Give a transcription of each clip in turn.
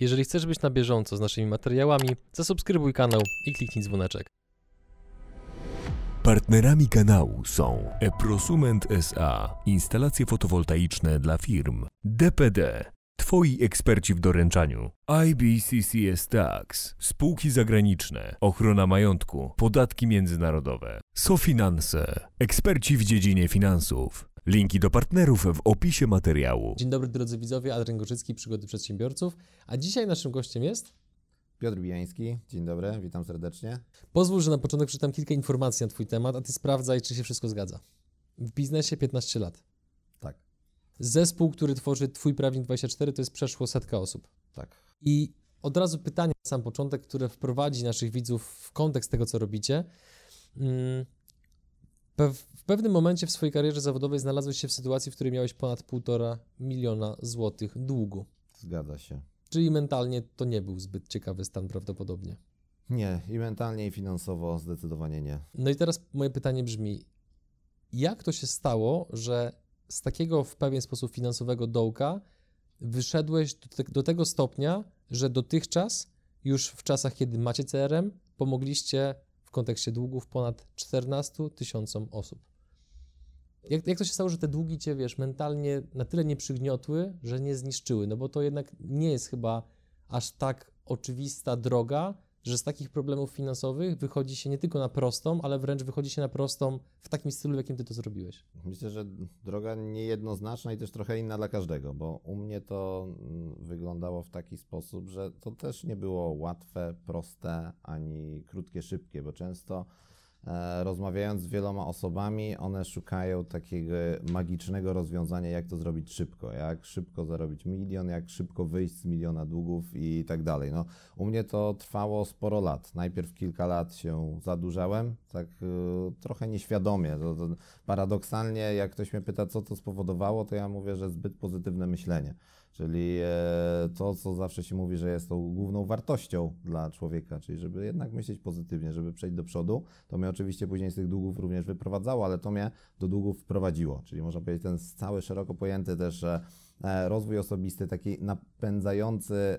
Jeżeli chcesz być na bieżąco z naszymi materiałami, zasubskrybuj kanał i kliknij dzwoneczek. Partnerami kanału są Eprosument SA, instalacje fotowoltaiczne dla firm, DPD, Twoi eksperci w doręczaniu, IBCCS Tax, spółki zagraniczne, ochrona majątku, podatki międzynarodowe, SoFinanse, eksperci w dziedzinie finansów. Linki do partnerów w opisie materiału. Dzień dobry drodzy widzowie, Adrian Gorzycki, Przygody Przedsiębiorców, a dzisiaj naszym gościem jest... Piotr Bijański, dzień dobry, witam serdecznie. Pozwól, że na początek przeczytam kilka informacji na Twój temat, a Ty sprawdzaj, czy się wszystko zgadza. W biznesie 15 lat. Tak, Zespół, który tworzy Twój Prawnik 24, to jest przeszło setka osób. tak. I od razu pytanie na sam początek, które wprowadzi naszych widzów w kontekst tego, co robicie. Mm, W pewnym momencie w swojej karierze zawodowej znalazłeś się w sytuacji, w której miałeś ponad 1,5 miliona złotych długu. Zgadza się. Czyli mentalnie to nie był zbyt ciekawy stan prawdopodobnie. Nie, i mentalnie, i finansowo zdecydowanie nie. No i teraz moje pytanie brzmi: jak to się stało, że z takiego w pewien sposób finansowego dołka wyszedłeś do, te, do tego stopnia, że dotychczas, już w czasach, kiedy macie CRM, pomogliście w kontekście długów ponad 14 tysiącom osób? Jak, jak to się stało, że te długi cię, wiesz, mentalnie na tyle nie przygniotły, że nie zniszczyły? No bo to jednak nie jest chyba aż tak oczywista droga, że z takich problemów finansowych wychodzi się nie tylko na prostą, ale wręcz wychodzi się na prostą w takim stylu, w jakim ty to zrobiłeś. Myślę, że droga niejednoznaczna i też trochę inna dla każdego, bo u mnie to mm, wyglądało w taki sposób, że to też nie było łatwe, proste, ani krótkie, szybkie, bo często rozmawiając z wieloma osobami, one szukają takiego magicznego rozwiązania, jak to zrobić szybko, jak szybko zarobić milion, jak szybko wyjść z miliona długów i tak dalej. No, u mnie to trwało sporo lat. Najpierw kilka lat się zadłużałem, tak y, trochę nieświadomie. To, to paradoksalnie, jak ktoś mnie pyta, co to spowodowało, to ja mówię, że zbyt pozytywne myślenie. Czyli e, to, co zawsze się mówi, że jest tą główną wartością dla człowieka, czyli żeby jednak myśleć pozytywnie, żeby przejść do przodu. To mnie oczywiście później z tych długów również wyprowadzało, ale to mnie do długów wprowadziło. Czyli można powiedzieć, ten cały szeroko pojęty też e, e, rozwój osobisty, taki napędzający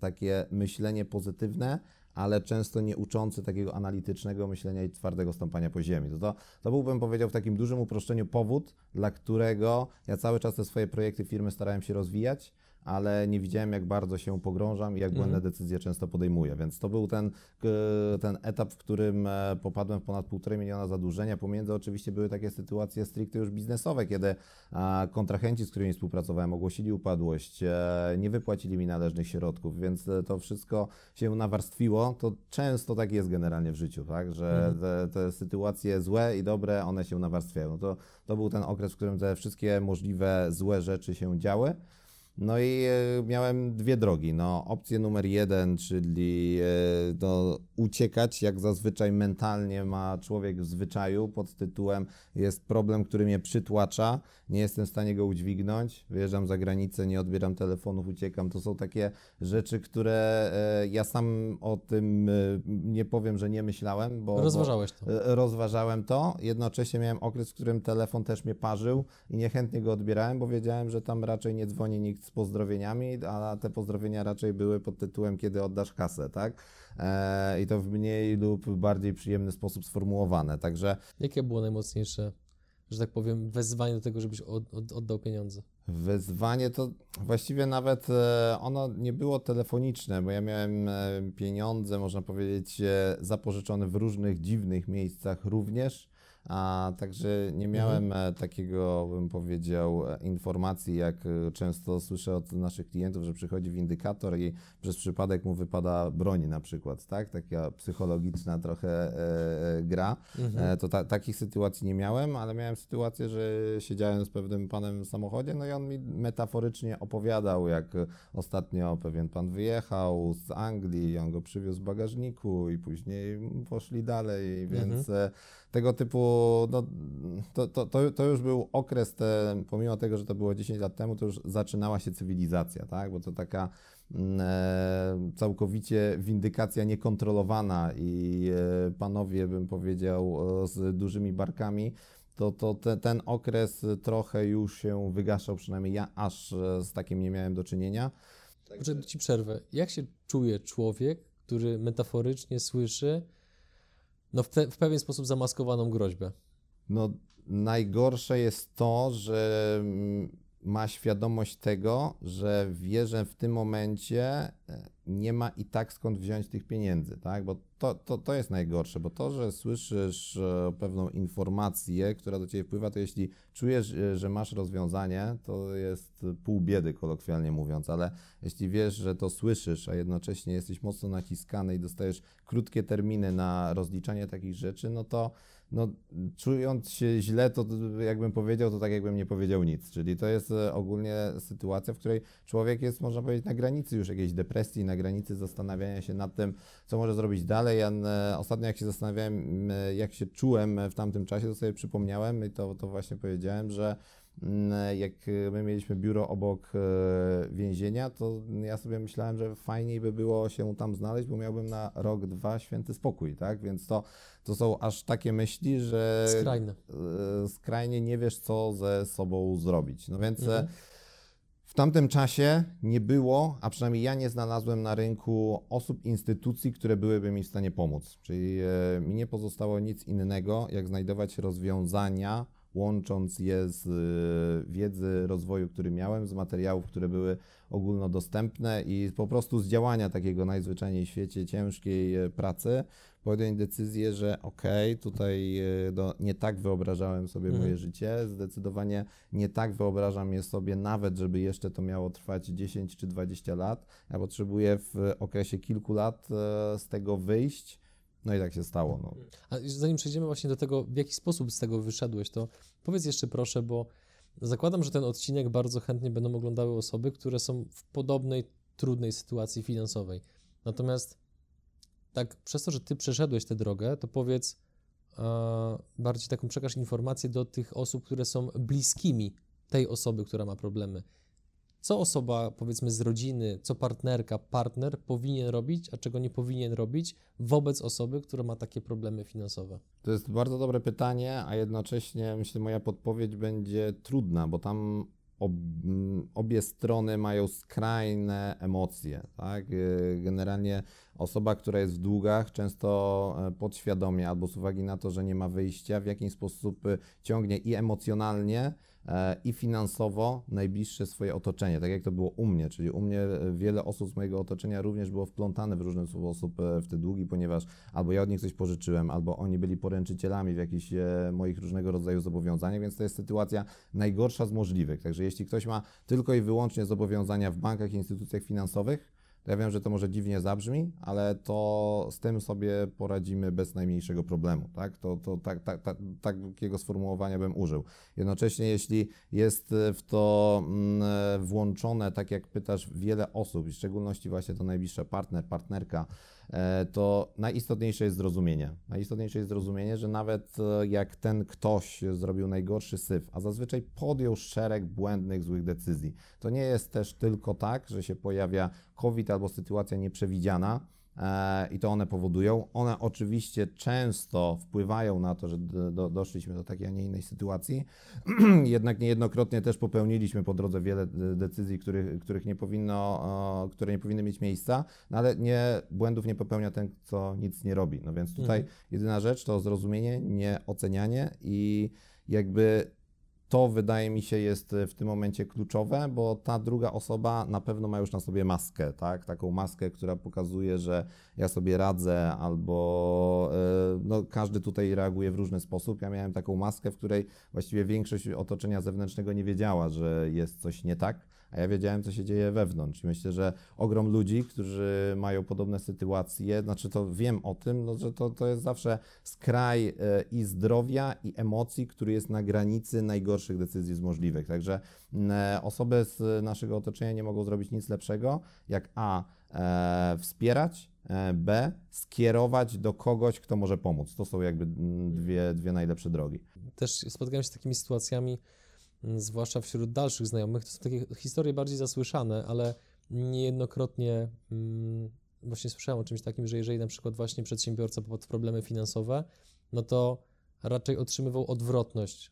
takie myślenie pozytywne, ale często nie uczący takiego analitycznego myślenia i twardego stąpania po ziemi. To, to, to byłbym powiedział w takim dużym uproszczeniu powód, dla którego ja cały czas te swoje projekty firmy starałem się rozwijać, ale nie widziałem, jak bardzo się pogrążam i jak błędne Mhm. decyzje często podejmuję. Więc to był ten, ten etap, w którym e, popadłem w ponad 1,5 miliona zadłużenia. Pomiędzy oczywiście były takie sytuacje stricte już biznesowe, kiedy kontrahenci, z którymi współpracowałem, ogłosili upadłość, e, nie wypłacili mi należnych środków, więc e, to wszystko się nawarstwiło. To często tak jest generalnie w życiu, tak? że Mhm. te, te sytuacje złe i dobre, one się nawarstwiają. To, to był ten okres, w którym te wszystkie możliwe złe rzeczy się działy. No i e, miałem dwie drogi. No, opcję numer jeden, czyli no, uciekać, jak zazwyczaj mentalnie ma człowiek w zwyczaju, pod tytułem jest problem, który mnie przytłacza, nie jestem w stanie go udźwignąć, wyjeżdżam za granicę, nie odbieram telefonów, uciekam. To są takie rzeczy, które e, ja sam o tym nie powiem, że nie myślałem, bo... bo Rozważałeś to. E, Rozważałem to, jednocześnie miałem okres, w którym telefon też mnie parzył i niechętnie go odbierałem, bo wiedziałem, że tam raczej nie dzwoni nikt z pozdrowieniami, a te pozdrowienia raczej były pod tytułem kiedy oddasz kasę, tak? E, I to w mniej lub bardziej przyjemny sposób sformułowane, także Jakie było najmocniejsze, że tak powiem, wezwanie do tego, żebyś od, od, oddał pieniądze? Wyzwanie to właściwie nawet e, ono nie było telefoniczne, bo ja miałem e, pieniądze, można powiedzieć, e, zapożyczone w różnych dziwnych miejscach również, a także nie miałem e, takiego, bym powiedział, e, informacji, jak e, często słyszę od naszych klientów, że przychodzi windykator i przez przypadek mu wypada broń na przykład, tak? Taka psychologiczna trochę e, gra. Mhm. To ta, takich sytuacji nie miałem, ale miałem sytuację, że siedziałem z pewnym panem w samochodzie, no i on mi metaforycznie opowiadał, jak ostatnio pewien pan wyjechał z Anglii, on go przywiózł w bagażniku i później poszli dalej, więc e, tego typu, no, to, to, to, to już był okres, pomimo tego, że to było 10 lat temu, to już zaczynała się cywilizacja, tak? Bo to taka mm, e, całkowicie windykacja niekontrolowana i e, panowie, bym powiedział, z dużymi barkami, to, to te, ten okres trochę już się wygaszał, przynajmniej ja aż e, z takim nie miałem do czynienia. Także ci przerwę. Jak się czuje człowiek, który metaforycznie słyszy no w, te, w pewien sposób zamaskowaną groźbę? No, najgorsze jest to, że mm, ma świadomość tego, że wie, że w tym momencie e, nie ma i tak skąd wziąć tych pieniędzy, tak? Bo to, to, to jest najgorsze, bo to, że słyszysz e, pewną informację, która do ciebie wpływa, to jeśli czujesz, e, że masz rozwiązanie, to jest pół biedy, kolokwialnie mówiąc, ale jeśli wiesz, że to słyszysz, a jednocześnie jesteś mocno naciskany i dostajesz krótkie terminy na rozliczanie takich rzeczy, no to no, czując się źle, to jakbym powiedział, to tak jakbym nie powiedział nic. Czyli to jest e, ogólnie sytuacja, w której człowiek jest, można powiedzieć, na granicy już jakiejś depresji, na granicy zastanawiania się nad tym, co może zrobić dalej. Ja e, ostatnio, jak się zastanawiałem, jak się czułem w tamtym czasie, to sobie przypomniałem i to, to właśnie powiedziałem, że jak my mieliśmy biuro obok e, więzienia, to ja sobie myślałem, że fajniej by było się tam znaleźć, bo miałbym na rok, dwa święty spokój, tak? Więc to, to są aż takie myśli, że Skrajne. E, skrajnie nie wiesz, co ze sobą zrobić. No więc e, mhm. w tamtym czasie nie było, a przynajmniej ja nie znalazłem na rynku osób, instytucji, które byłyby mi w stanie pomóc. Czyli mi nie pozostało nic innego, jak znajdować rozwiązania, łącząc je z y, wiedzy rozwoju, który miałem, z materiałów, które były ogólnodostępne i po prostu z działania takiego najzwyczajniej w świecie ciężkiej e, pracy podjąć decyzję, że okej, okay, tutaj e, do, nie tak wyobrażałem sobie mhm. moje życie, zdecydowanie nie tak wyobrażam je sobie nawet, żeby jeszcze to miało trwać 10 czy 20 lat. Ja potrzebuję w okresie kilku lat e, z tego wyjść, no i tak się stało. No. A zanim przejdziemy właśnie do tego, w jaki sposób z tego wyszedłeś, to powiedz jeszcze proszę, bo zakładam, że ten odcinek bardzo chętnie będą oglądały osoby, które są w podobnej, trudnej sytuacji finansowej. Natomiast tak, przez to, że ty przeszedłeś tę drogę, to powiedz, e, bardziej taką przekaż informację do tych osób, które są bliskimi tej osoby, która ma problemy co osoba, powiedzmy z rodziny, co partnerka, partner powinien robić, a czego nie powinien robić wobec osoby, która ma takie problemy finansowe? To jest bardzo dobre pytanie, a jednocześnie myślę, moja podpowiedź będzie trudna, bo tam ob, obie strony mają skrajne emocje. Tak? Generalnie osoba, która jest w długach, często e, podświadomie albo z uwagi na to, że nie ma wyjścia, w jakiś sposób e, ciągnie i emocjonalnie, i finansowo najbliższe swoje otoczenie, tak jak to było u mnie, czyli u mnie e, wiele osób z mojego otoczenia również było wplątane w różny sposób e, w te długi, ponieważ albo ja od nich coś pożyczyłem, albo oni byli poręczycielami w jakichś moich różnego rodzaju zobowiązaniach, więc to jest sytuacja najgorsza z możliwych. Także jeśli ktoś ma tylko i wyłącznie zobowiązania w bankach i instytucjach finansowych, ja wiem, że to może dziwnie zabrzmi, ale to z tym sobie poradzimy bez najmniejszego problemu, tak? To, to tak, tak, tak, takiego sformułowania bym użył. Jednocześnie, jeśli jest w to mm, włączone, tak jak pytasz, wiele osób, w szczególności właśnie to najbliższa partner, partnerka, to najistotniejsze jest zrozumienie. Najistotniejsze jest zrozumienie, że nawet e, jak ten ktoś zrobił najgorszy syf, a zazwyczaj podjął szereg błędnych, złych decyzji, to nie jest też tylko tak, że się pojawia COVID albo sytuacja nieprzewidziana, E, i to one powodują. One oczywiście często wpływają na to, że do, doszliśmy do takiej, a nie innej sytuacji, jednak niejednokrotnie też popełniliśmy po drodze wiele decyzji, których, których nie powinno, które nie powinny mieć miejsca, no ale nie, błędów nie popełnia ten, co nic nie robi. No więc tutaj mhm. jedyna rzecz to zrozumienie, nie ocenianie i jakby to wydaje mi się jest w tym momencie kluczowe, bo ta druga osoba na pewno ma już na sobie maskę, tak? Taką maskę, która pokazuje, że ja sobie radzę, albo e, no, każdy tutaj reaguje w różny sposób. Ja miałem taką maskę, w której właściwie większość otoczenia zewnętrznego nie wiedziała, że jest coś nie tak a ja wiedziałem, co się dzieje wewnątrz. Myślę, że ogrom ludzi, którzy mają podobne sytuacje, znaczy to wiem o tym, no, że to, to jest zawsze skraj e, i zdrowia, i emocji, który jest na granicy najgorszych decyzji z możliwych. Także e, osoby z naszego otoczenia nie mogą zrobić nic lepszego, jak A. E, wspierać, B. skierować do kogoś, kto może pomóc. To są jakby dwie, dwie najlepsze drogi. Też spotkałem się z takimi sytuacjami, zwłaszcza wśród dalszych znajomych, to są takie historie bardziej zasłyszane, ale niejednokrotnie mm, właśnie słyszałem o czymś takim, że jeżeli na przykład właśnie przedsiębiorca popadł w problemy finansowe, no to raczej otrzymywał odwrotność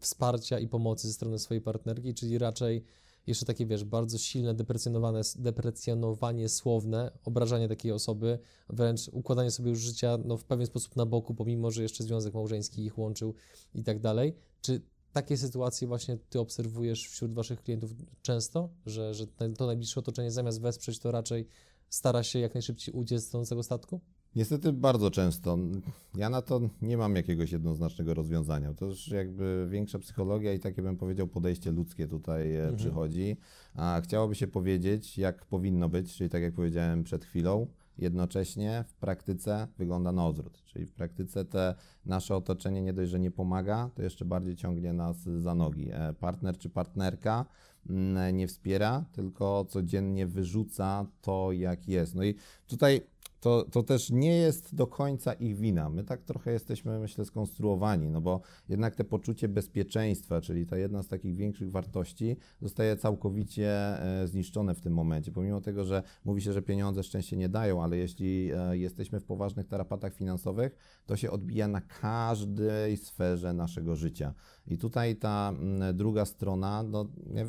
wsparcia i pomocy ze strony swojej partnerki, czyli raczej jeszcze takie, wiesz, bardzo silne deprecjonowane, deprecjonowanie słowne, obrażanie takiej osoby, wręcz układanie sobie już życia no, w pewien sposób na boku, pomimo, że jeszcze związek małżeński ich łączył i tak dalej. Czy takie sytuacje właśnie ty obserwujesz wśród waszych klientów często, że, że to najbliższe otoczenie zamiast wesprzeć, to raczej stara się jak najszybciej uciec z tonącego statku? Niestety bardzo często. Ja na to nie mam jakiegoś jednoznacznego rozwiązania. To już jakby większa psychologia i takie bym powiedział podejście ludzkie tutaj e, mhm. przychodzi. A chciałoby się powiedzieć, jak powinno być, czyli tak jak powiedziałem przed chwilą, jednocześnie w praktyce wygląda na odwrót. Czyli w praktyce te nasze otoczenie nie dość, że nie pomaga, to jeszcze bardziej ciągnie nas za nogi. E, partner czy partnerka mm, nie wspiera, tylko codziennie wyrzuca to, jak jest. No i tutaj to, to też nie jest do końca ich wina. My tak trochę jesteśmy, myślę, skonstruowani, no bo jednak te poczucie bezpieczeństwa, czyli ta jedna z takich większych wartości, zostaje całkowicie e, zniszczone w tym momencie. Pomimo tego, że mówi się, że pieniądze szczęście nie dają, ale jeśli e, jesteśmy w poważnych tarapatach finansowych, to się odbija na każdej sferze naszego życia. I tutaj ta mm, druga strona, no,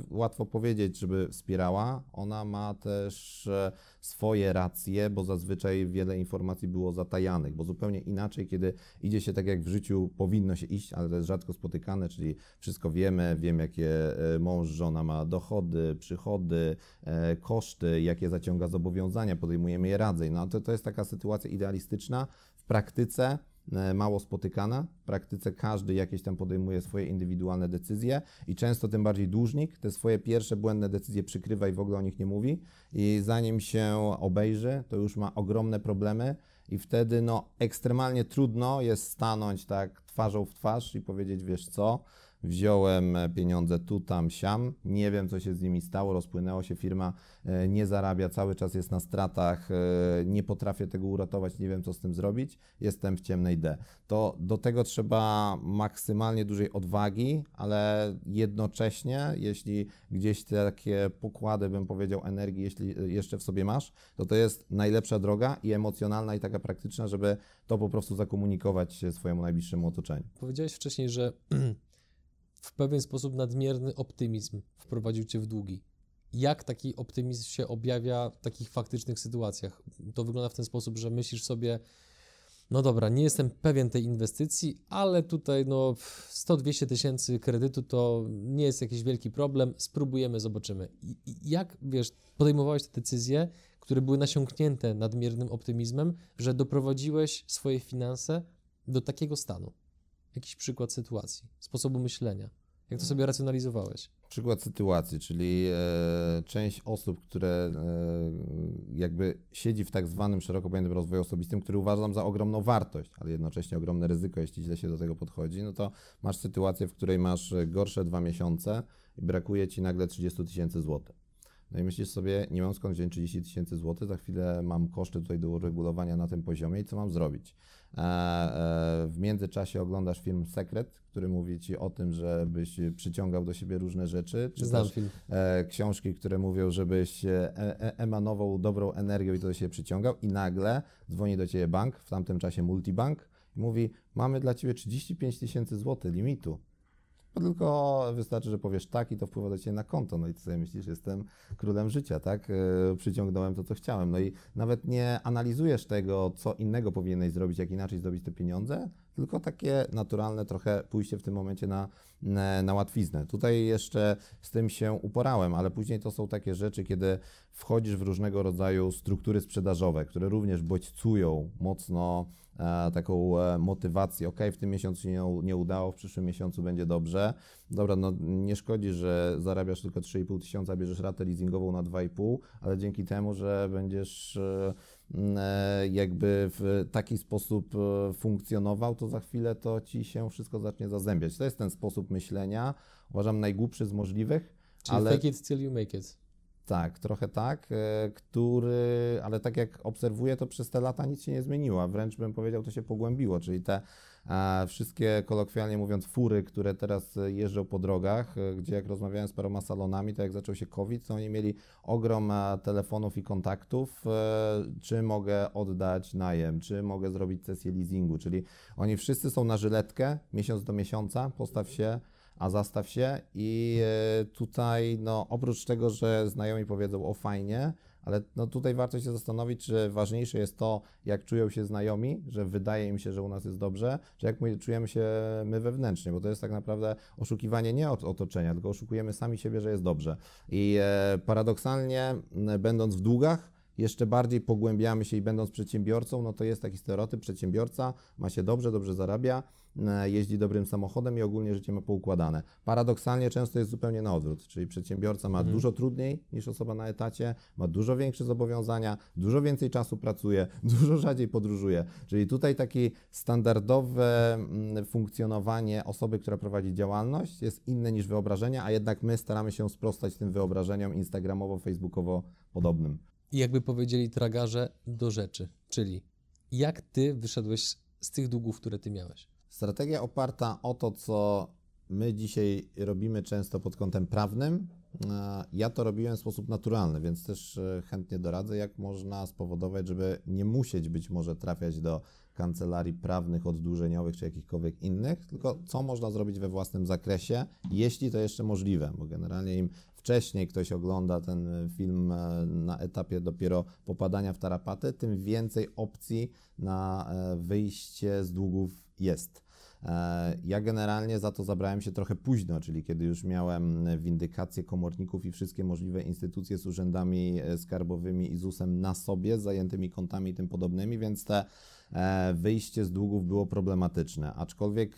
łatwo powiedzieć, żeby wspierała, ona ma też e, swoje racje, bo zazwyczaj wiele informacji było zatajanych, bo zupełnie inaczej, kiedy idzie się tak, jak w życiu powinno się iść, ale to jest rzadko spotykane, czyli wszystko wiemy, wiemy, jakie e, mąż, żona ma dochody, przychody, e, koszty, jakie zaciąga zobowiązania, podejmujemy je radzej. No to, to jest taka sytuacja idealistyczna. W praktyce mało spotykana. W praktyce każdy jakieś tam podejmuje swoje indywidualne decyzje i często tym bardziej dłużnik te swoje pierwsze błędne decyzje przykrywa i w ogóle o nich nie mówi. I zanim się obejrzy, to już ma ogromne problemy i wtedy no ekstremalnie trudno jest stanąć tak twarzą w twarz i powiedzieć, wiesz co, wziąłem pieniądze tu, tam, siam, nie wiem, co się z nimi stało, rozpłynęło się, firma e, nie zarabia, cały czas jest na stratach, e, nie potrafię tego uratować, nie wiem, co z tym zrobić, jestem w ciemnej D. To do tego trzeba maksymalnie dużej odwagi, ale jednocześnie, jeśli gdzieś takie pokłady, bym powiedział, energii, jeśli jeszcze w sobie masz, to to jest najlepsza droga i emocjonalna, i taka praktyczna, żeby to po prostu zakomunikować swojemu najbliższemu otoczeniu. Powiedziałeś wcześniej, że w pewien sposób nadmierny optymizm wprowadził cię w długi. Jak taki optymizm się objawia w takich faktycznych sytuacjach? To wygląda w ten sposób, że myślisz sobie, no dobra, nie jestem pewien tej inwestycji, ale tutaj no 100-200 tysięcy kredytu to nie jest jakiś wielki problem, spróbujemy, zobaczymy. Jak, wiesz, podejmowałeś te decyzje, które były nasiąknięte nadmiernym optymizmem, że doprowadziłeś swoje finanse do takiego stanu? Jakiś przykład sytuacji, sposobu myślenia? Jak to sobie racjonalizowałeś? Przykład sytuacji, czyli e, część osób, które e, jakby siedzi w tak zwanym szeroko pojętym rozwoju osobistym, który uważam za ogromną wartość, ale jednocześnie ogromne ryzyko, jeśli źle się do tego podchodzi, no to masz sytuację, w której masz gorsze dwa miesiące i brakuje ci nagle 30 tysięcy złotych. No i myślisz sobie, nie mam skąd wziąć 30 tysięcy złotych, za chwilę mam koszty tutaj do uregulowania na tym poziomie i co mam zrobić? E, e, w międzyczasie oglądasz film Sekret, który mówi ci o tym, żebyś przyciągał do siebie różne rzeczy. Czy Znam film. E, książki, które mówią, żebyś emanował dobrą energią i to do siebie przyciągał i nagle dzwoni do ciebie bank, w tamtym czasie multibank i mówi, mamy dla ciebie 35 tysięcy złotych limitu. Bo tylko wystarczy, że powiesz tak i to wpływa do Ciebie na konto. No i Ty sobie myślisz, jestem królem życia, tak? E, przyciągnąłem to, co chciałem. No i nawet nie analizujesz tego, co innego powinieneś zrobić, jak inaczej zdobyć te pieniądze, tylko takie naturalne trochę pójście w tym momencie na, na łatwiznę. Tutaj jeszcze z tym się uporałem, ale później to są takie rzeczy, kiedy wchodzisz w różnego rodzaju struktury sprzedażowe, które również bodźcują mocno taką e, motywację, ok, w tym miesiącu się nie, nie, udało, w przyszłym miesiącu będzie dobrze. Dobra, no nie szkodzi, że zarabiasz tylko 3,5 tysiąca, bierzesz ratę leasingową na 2,5, ale dzięki temu, że będziesz e, E, jakby w taki sposób e, funkcjonował, to za chwilę to ci się wszystko zacznie zazębiać. To jest ten sposób myślenia, uważam najgłupszy z możliwych. Czyli ale... fake it till you make it. Tak, trochę tak, e, który, ale tak jak obserwuję, to przez te lata nic się nie zmieniło, wręcz bym powiedział, to się pogłębiło, czyli te a wszystkie, kolokwialnie mówiąc, fury, które teraz jeżdżą po drogach, e, gdzie jak rozmawiałem z paroma salonami, to jak zaczął się COVID, to oni mieli ogrom e, telefonów i kontaktów, e, czy mogę oddać najem, czy mogę zrobić sesję leasingu, czyli oni wszyscy są na żyletkę, miesiąc do miesiąca, postaw się, a zastaw się i e, tutaj no oprócz tego, że znajomi powiedzą o fajnie, ale no tutaj warto się zastanowić, czy ważniejsze jest to, jak czują się znajomi, że wydaje im się, że u nas jest dobrze, czy jak my czujemy się my wewnętrznie, bo to jest tak naprawdę oszukiwanie nie od otoczenia, tylko oszukujemy sami siebie, że jest dobrze. I e, paradoksalnie, będąc w długach, jeszcze bardziej pogłębiamy się i będąc przedsiębiorcą, no to jest taki stereotyp, przedsiębiorca ma się dobrze, dobrze zarabia, jeździ dobrym samochodem i ogólnie życie ma poukładane. Paradoksalnie często jest zupełnie na odwrót, czyli przedsiębiorca ma mhm. dużo trudniej niż osoba na etacie, ma dużo większe zobowiązania, dużo więcej czasu pracuje, dużo rzadziej podróżuje. Czyli tutaj takie standardowe mm, funkcjonowanie osoby, która prowadzi działalność jest inne niż wyobrażenia, a jednak my staramy się sprostać tym wyobrażeniom instagramowo-facebookowo podobnym i jakby powiedzieli tragarze do rzeczy, czyli jak ty wyszedłeś z tych długów, które ty miałeś? Strategia oparta o to, co my dzisiaj robimy często pod kątem prawnym. E, ja to robiłem w sposób naturalny, więc też e, chętnie doradzę, jak można spowodować, żeby nie musieć być może trafiać do kancelarii prawnych, oddłużeniowych czy jakichkolwiek innych, tylko co można zrobić we własnym zakresie, jeśli to jeszcze możliwe, bo generalnie im wcześniej ktoś ogląda ten film e, na etapie dopiero popadania w tarapaty, tym więcej opcji na wyjście z długów jest. E, ja generalnie za to zabrałem się trochę późno, czyli kiedy już miałem windykację komorników i wszystkie możliwe instytucje z urzędami skarbowymi i ZUS-em na sobie, z zajętymi kontami i tym podobnymi, więc te wyjście z długów było problematyczne. Aczkolwiek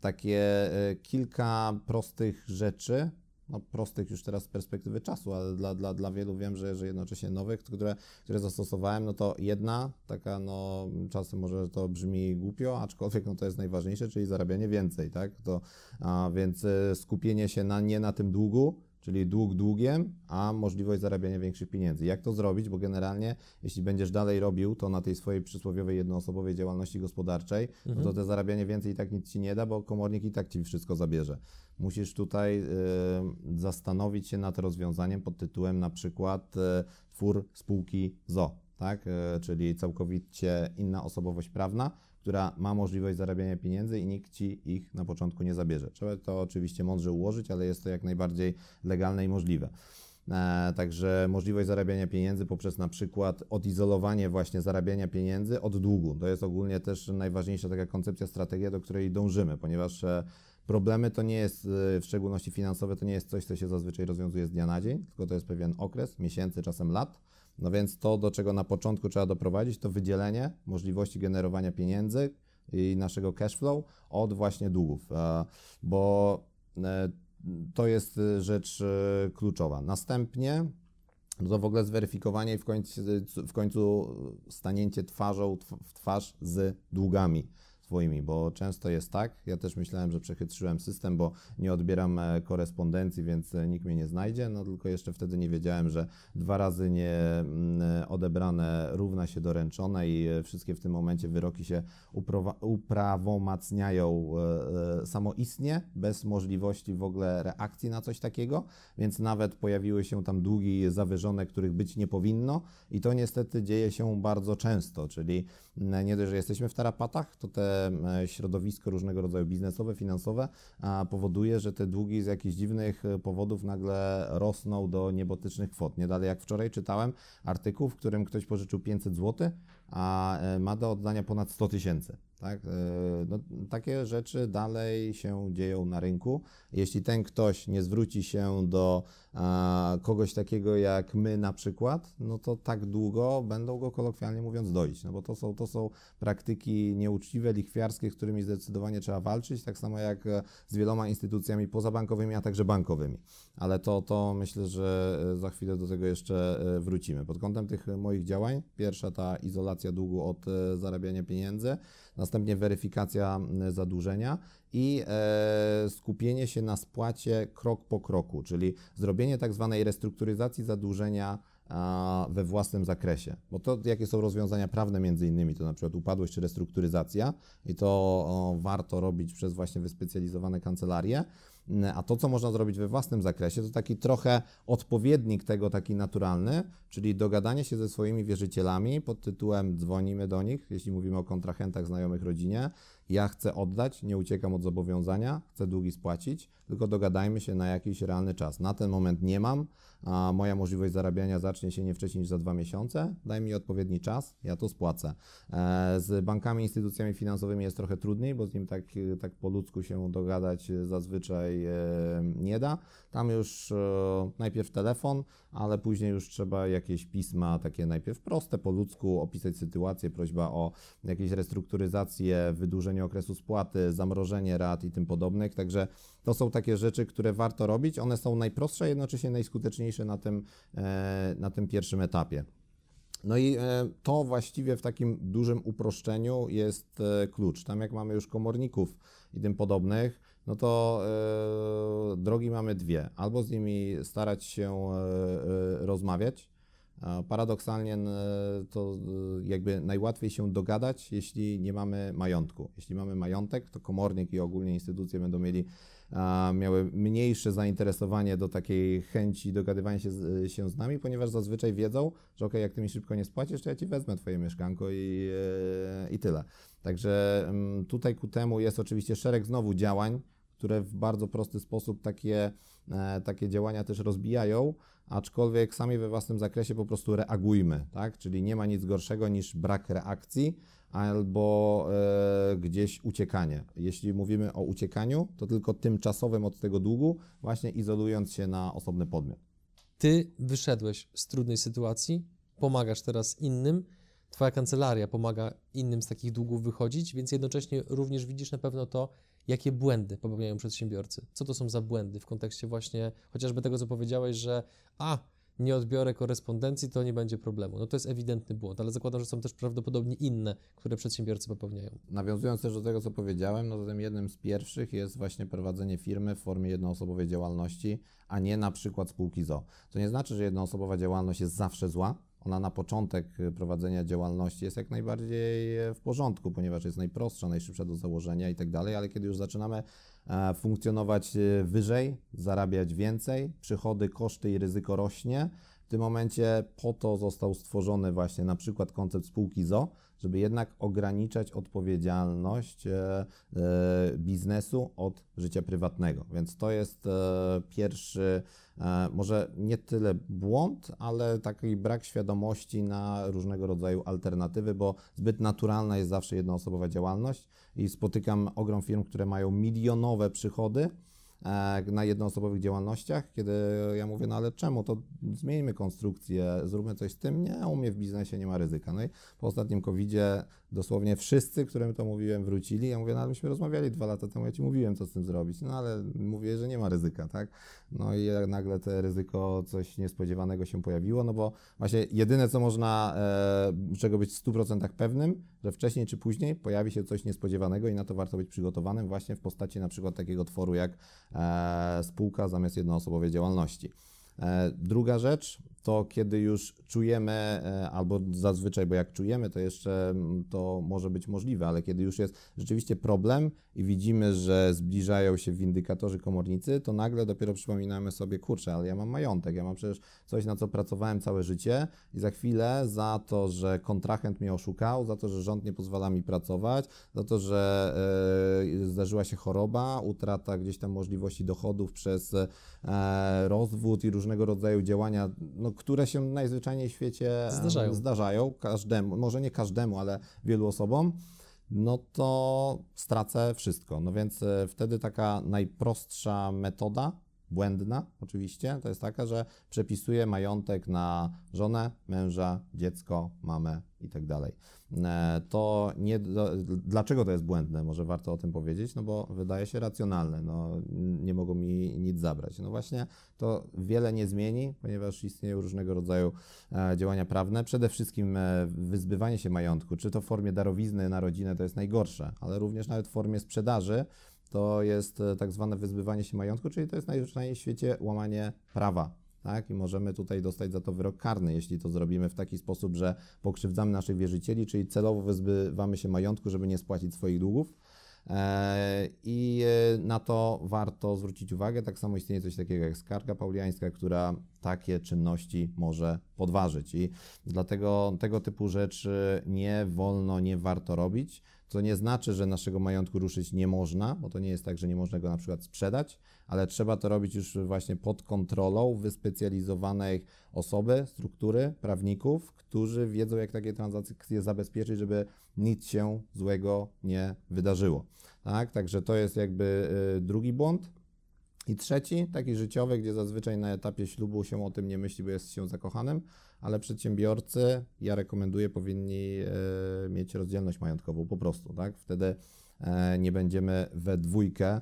takie kilka prostych rzeczy, no, prostych już teraz z perspektywy czasu, ale dla, dla, dla wielu wiem, że, że jednocześnie nowych, które, które zastosowałem, no to jedna, taka no czasem może to brzmi głupio, aczkolwiek no to jest najważniejsze, czyli zarabianie więcej, tak? To, a, więc e, skupienie się na, nie na tym długu, czyli dług długiem, a możliwość zarabiania większych pieniędzy. Jak to zrobić? Bo generalnie, jeśli będziesz dalej robił to na tej swojej przysłowiowej jednoosobowej działalności gospodarczej, mhm. no to mhm. te zarabianie więcej i tak nic ci nie da, bo komornik i tak ci wszystko zabierze. Musisz tutaj y, zastanowić się nad rozwiązaniem pod tytułem na przykład y, twór spółki ZO, tak? Y, czyli całkowicie inna osobowość prawna, która ma możliwość zarabiania pieniędzy i nikt ci ich na początku nie zabierze. Trzeba to oczywiście mądrze ułożyć, ale jest to jak najbardziej legalne i możliwe. E, także możliwość zarabiania pieniędzy poprzez na przykład odizolowanie właśnie zarabiania pieniędzy od długu. To jest ogólnie też najważniejsza taka koncepcja, strategia, do której dążymy, ponieważ e, problemy to nie jest, e, w szczególności finansowe, to nie jest coś, co się zazwyczaj rozwiązuje z dnia na dzień, tylko to jest pewien okres, miesięcy, czasem lat no więc to, do czego na początku trzeba doprowadzić, to wydzielenie możliwości generowania pieniędzy i naszego cash flow od właśnie długów, e, bo e, to jest rzecz e, kluczowa. Następnie no to w ogóle zweryfikowanie i w końcu, w końcu stanięcie twarzą w twarz z długami swoimi, bo często jest tak, ja też myślałem, że przechytrzyłem system, bo nie odbieram e, korespondencji, więc e, nikt mnie nie znajdzie, no tylko jeszcze wtedy nie wiedziałem, że dwa razy nie mm, odebrane równa się doręczone i e, wszystkie w tym momencie wyroki się uprawomacniają samoistnie, bez możliwości w ogóle reakcji na coś takiego, więc nawet pojawiły się tam długi zawyżone, których być nie powinno i to niestety dzieje się bardzo często, czyli mm, nie dość, że jesteśmy w tarapatach, to te E, środowisko różnego rodzaju biznesowe, finansowe powoduje, że te długi z jakichś dziwnych e, powodów nagle rosną do niebotycznych kwot. Nie dalej jak wczoraj czytałem artykuł, w którym ktoś pożyczył 500 zł, a e, ma do oddania ponad 100 tysięcy. Tak? No, takie rzeczy dalej się dzieją na rynku. Jeśli ten ktoś nie zwróci się do a, kogoś takiego jak my na przykład, no to tak długo będą go kolokwialnie mówiąc doić, no bo to są, to są praktyki nieuczciwe, lichwiarskie, z którymi zdecydowanie trzeba walczyć, tak samo jak e, z wieloma instytucjami pozabankowymi, a także bankowymi. Ale to, to myślę, że e, za chwilę do tego jeszcze e, wrócimy. Pod kątem tych moich działań, pierwsza ta izolacja długu od zarabiania pieniędzy, następnie weryfikacja zadłużenia i e, skupienie się na spłacie krok po kroku, czyli zrobienie tak zwanej restrukturyzacji zadłużenia we własnym zakresie. Bo to, jakie są rozwiązania prawne między innymi, to na przykład upadłość czy restrukturyzacja i to warto robić przez właśnie wyspecjalizowane kancelarie. A to, co można zrobić we własnym zakresie, to taki trochę odpowiednik tego, taki naturalny, czyli dogadanie się ze swoimi wierzycielami pod tytułem dzwonimy do nich, jeśli mówimy o kontrahentach, znajomych, rodzinie. Ja chcę oddać, nie uciekam od zobowiązania, chcę długi spłacić, tylko dogadajmy się na jakiś realny czas. Na ten moment nie mam, a moja możliwość zarabiania zacznie się nie wcześniej niż za dwa miesiące. Daj mi odpowiedni czas, ja to spłacę. E, z bankami, instytucjami finansowymi jest trochę trudniej, bo z nim tak, tak po ludzku się dogadać zazwyczaj e, nie da. Tam już e, najpierw telefon, ale później już trzeba jakieś pisma, takie najpierw proste po ludzku, opisać sytuację, prośba o jakieś restrukturyzację, wydłużenie okresu spłaty, zamrożenie rat i tym podobnych. Także to są takie rzeczy, które warto robić. One są najprostsze, jednocześnie najskuteczniejsze na tym, e, na tym pierwszym etapie. No i e, to właściwie w takim dużym uproszczeniu jest e, klucz. Tam jak mamy już komorników i tym podobnych, no to drogi mamy dwie. Albo z nimi starać się rozmawiać, Paradoksalnie to jakby najłatwiej się dogadać, jeśli nie mamy majątku. Jeśli mamy majątek, to komornik i ogólnie instytucje będą mieli miały mniejsze zainteresowanie do takiej chęci dogadywania się z, się z nami, ponieważ zazwyczaj wiedzą, że ok, jak ty mi szybko nie spłacisz, to ja ci wezmę twoje mieszkanko i, e, i tyle. Także mm, tutaj ku temu jest oczywiście szereg znowu działań, które w bardzo prosty sposób takie, e, takie działania też rozbijają, aczkolwiek sami we własnym zakresie po prostu reagujmy, tak? Czyli nie ma nic gorszego niż brak reakcji, albo e, gdzieś uciekanie. Jeśli mówimy o uciekaniu, to tylko tymczasowym od tego długu, właśnie izolując się na osobny podmiot. Ty wyszedłeś z trudnej sytuacji, pomagasz teraz innym, Twoja kancelaria pomaga innym z takich długów wychodzić, więc jednocześnie również widzisz na pewno to, jakie błędy popełniają przedsiębiorcy. Co to są za błędy w kontekście właśnie chociażby tego, co powiedziałeś, że a, nie odbiorę korespondencji, to nie będzie problemu. No to jest ewidentny błąd, ale zakładam, że są też prawdopodobnie inne, które przedsiębiorcy popełniają. Nawiązując też do tego, co powiedziałem, no tym jednym z pierwszych jest właśnie prowadzenie firmy w formie jednoosobowej działalności, a nie na przykład spółki ZO. To nie znaczy, że jednoosobowa działalność jest zawsze zła, ona na początek prowadzenia działalności jest jak najbardziej w porządku, ponieważ jest najprostsza, najszybsza do założenia i tak dalej, ale kiedy już zaczynamy E, funkcjonować e, wyżej, zarabiać więcej, przychody, koszty i ryzyko rośnie. W tym momencie po to został stworzony właśnie na przykład koncept spółki ZO, żeby jednak ograniczać odpowiedzialność e, biznesu od życia prywatnego. Więc to jest pierwszy, może nie tyle błąd, ale taki brak świadomości na różnego rodzaju alternatywy, bo zbyt naturalna jest zawsze jednoosobowa działalność i spotykam ogrom firm, które mają milionowe przychody e, na jednoosobowych działalnościach, kiedy ja mówię, no ale czemu, to zmieńmy konstrukcję, zróbmy coś z tym, nie, u mnie w biznesie nie ma ryzyka. No i po ostatnim COVID-zie dosłownie wszyscy, którym to mówiłem, wrócili. Ja mówię, no ale myśmy rozmawiali dwa lata temu, ja ci mówiłem, co z tym zrobić. No ale mówię, że nie ma ryzyka, tak? No i nagle to ryzyko, coś niespodziewanego się pojawiło, no bo właśnie jedyne, co można, e, czego być w 100% pewnym, że wcześniej czy później pojawi się coś niespodziewanego i na to warto być przygotowanym właśnie w postaci na przykład takiego tworu jak e, spółka zamiast jednoosobowej działalności. E, druga rzecz, to kiedy już czujemy, e, albo zazwyczaj, bo jak czujemy, to jeszcze to może być możliwe, ale kiedy już jest rzeczywiście problem i widzimy, że zbliżają się windykatorzy komornicy, to nagle dopiero przypominamy sobie, kurczę, ale ja mam majątek, ja mam przecież coś, na co pracowałem całe życie i za chwilę za to, że kontrahent mnie oszukał, za to, że rząd nie pozwala mi pracować, za to, że e, zdarzyła się choroba, utrata gdzieś tam możliwości dochodów przez e, rozwód i różnego rodzaju działania, no, które się najzwyczajniej w świecie zdarzają. zdarzają, każdemu, może nie każdemu, ale wielu osobom, no to stracę wszystko. No więc e, wtedy taka najprostsza metoda, błędna oczywiście, to jest taka, że przepisuję majątek na żonę, męża, dziecko, mamę i tak. E, to nie, dlaczego to jest błędne? Może warto o tym powiedzieć, no bo wydaje się racjonalne, no nie mogą mi nic zabrać. No właśnie to wiele nie zmieni, ponieważ istnieją różnego rodzaju e, działania prawne. Przede wszystkim e, wyzbywanie się majątku, czy to w formie darowizny na rodzinę to jest najgorsze, ale również nawet w formie sprzedaży to jest tak zwane wyzbywanie się majątku, czyli to jest najzwyczajniej w świecie łamanie prawa tak? I możemy tutaj dostać za to wyrok karny, jeśli to zrobimy w taki sposób, że pokrzywdzamy naszych wierzycieli, czyli celowo wyzbywamy się majątku, żeby nie spłacić swoich długów. E, I e, na to warto zwrócić uwagę. Tak samo istnieje coś takiego jak skarga pauliańska, która takie czynności może podważyć. I dlatego tego typu rzeczy nie wolno, nie warto robić. To nie znaczy, że naszego majątku ruszyć nie można, bo to nie jest tak, że nie można go na przykład sprzedać, ale trzeba to robić już właśnie pod kontrolą wyspecjalizowanej osoby, struktury, prawników, którzy wiedzą, jak takie transakcje zabezpieczyć, żeby nic się złego nie wydarzyło. Tak? Także to jest jakby y, drugi błąd. I trzeci, taki życiowy, gdzie zazwyczaj na etapie ślubu się o tym nie myśli, bo jest się zakochanym, ale przedsiębiorcy, ja rekomenduję, powinni e, mieć rozdzielność majątkową po prostu, tak? Wtedy e, nie będziemy we dwójkę e,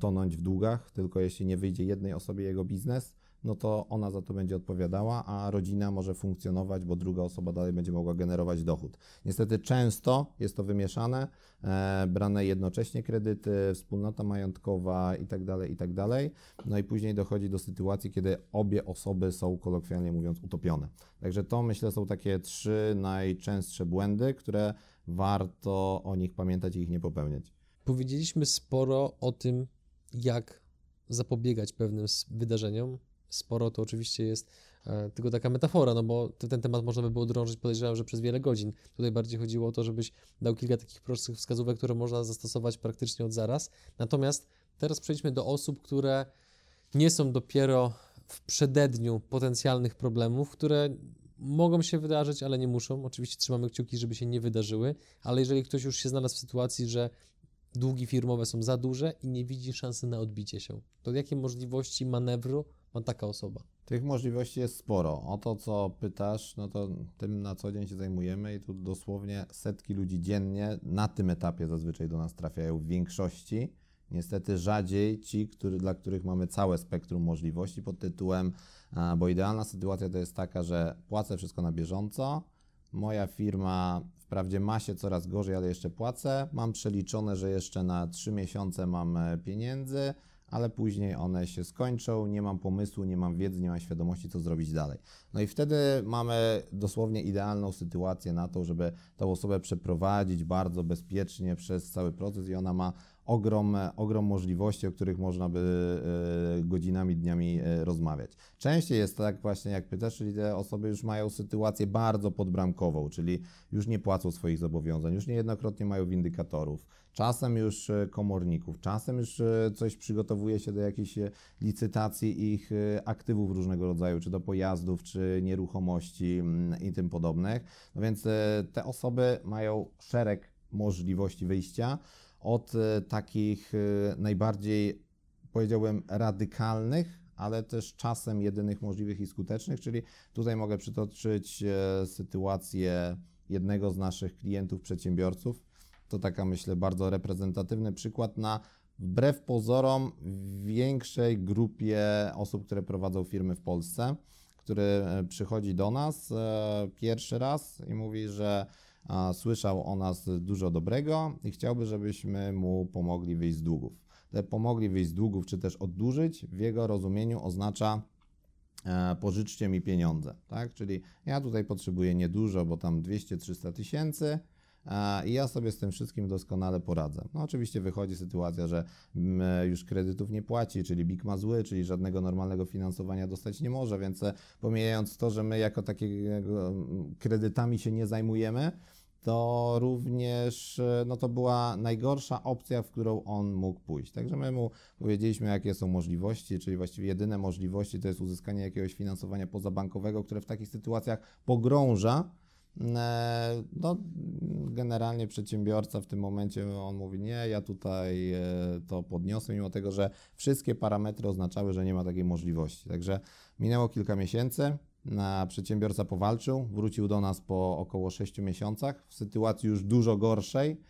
tonąć w długach, tylko jeśli nie wyjdzie jednej osobie jego biznes, no to ona za to będzie odpowiadała, a rodzina może funkcjonować, bo druga osoba dalej będzie mogła generować dochód. Niestety często jest to wymieszane, e, brane jednocześnie kredyty, wspólnota majątkowa itd., tak itd. Tak no i później dochodzi do sytuacji, kiedy obie osoby są kolokwialnie mówiąc utopione. Także to myślę są takie trzy najczęstsze błędy, które warto o nich pamiętać i ich nie popełniać. Powiedzieliśmy sporo o tym, jak zapobiegać pewnym wydarzeniom, sporo to oczywiście jest e, tylko taka metafora, no bo ten temat można by było drążyć, podejrzewam, że przez wiele godzin. Tutaj bardziej chodziło o to, żebyś dał kilka takich prostych wskazówek, które można zastosować praktycznie od zaraz. Natomiast teraz przejdźmy do osób, które nie są dopiero w przededniu potencjalnych problemów, które mogą się wydarzyć, ale nie muszą. Oczywiście trzymamy kciuki, żeby się nie wydarzyły, ale jeżeli ktoś już się znalazł w sytuacji, że długi firmowe są za duże i nie widzi szansy na odbicie się, to jakie możliwości manewru ma taka osoba? Tych możliwości jest sporo. O to, co pytasz, no to tym na co dzień się zajmujemy i tu dosłownie setki ludzi dziennie na tym etapie zazwyczaj do nas trafiają w większości. Niestety rzadziej ci, który, dla których mamy całe spektrum możliwości pod tytułem, bo idealna sytuacja to jest taka, że płacę wszystko na bieżąco, moja firma wprawdzie ma się coraz gorzej, ale jeszcze płacę, mam przeliczone, że jeszcze na 3 miesiące mam e, pieniędzy, ale później one się skończą, nie mam pomysłu, nie mam wiedzy, nie mam świadomości, co zrobić dalej. No i wtedy mamy dosłownie idealną sytuację na to, żeby tą osobę przeprowadzić bardzo bezpiecznie przez cały proces i ona ma ogrom, ogrom możliwości, o których można by e, godzinami, dniami e, rozmawiać. Częściej jest tak właśnie, jak pytasz, czyli te osoby już mają sytuację bardzo podbramkową, czyli już nie płacą swoich zobowiązań, już niejednokrotnie mają windykatorów, czasem już e, komorników, czasem już coś przygotowuje się do jakiejś licytacji ich aktywów różnego rodzaju, czy do pojazdów, czy nieruchomości mm, i tym podobnych. No więc te osoby mają szereg możliwości wyjścia od e, takich e, najbardziej, powiedziałbym, radykalnych, ale też czasem jedynych możliwych i skutecznych, czyli tutaj mogę przytoczyć e, sytuację jednego z naszych klientów, przedsiębiorców. To taka, myślę, bardzo reprezentatywny przykład na wbrew pozorom większej grupie osób, które prowadzą firmy w Polsce, który przychodzi do nas pierwszy raz i mówi, że słyszał o nas dużo dobrego i chciałby, żebyśmy mu pomogli wyjść z długów. Te pomogli wyjść z długów, czy też oddłużyć, w jego rozumieniu oznacza e, pożyczcie mi pieniądze, tak? Czyli ja tutaj potrzebuję niedużo, bo tam 200-300 tysięcy, i ja sobie z tym wszystkim doskonale poradzę. No oczywiście wychodzi sytuacja, że mm, już kredytów nie płaci, czyli BIK ma zły, czyli żadnego normalnego finansowania dostać nie może, więc e, pomijając to, że my jako takiego mm, kredytami się nie zajmujemy, to również e, no to była najgorsza opcja, w którą on mógł pójść. Także my mu powiedzieliśmy, jakie są możliwości, czyli właściwie jedyne możliwości to jest uzyskanie jakiegoś finansowania pozabankowego, które w takich sytuacjach pogrąża. E, no, generalnie przedsiębiorca w tym momencie on mówi: Nie, ja tutaj e, to podniosę, mimo tego, że wszystkie parametry oznaczały, że nie ma takiej możliwości. Także minęło kilka miesięcy. Przedsiębiorca powalczył, wrócił do nas po około 6 miesiącach. W sytuacji już dużo gorszej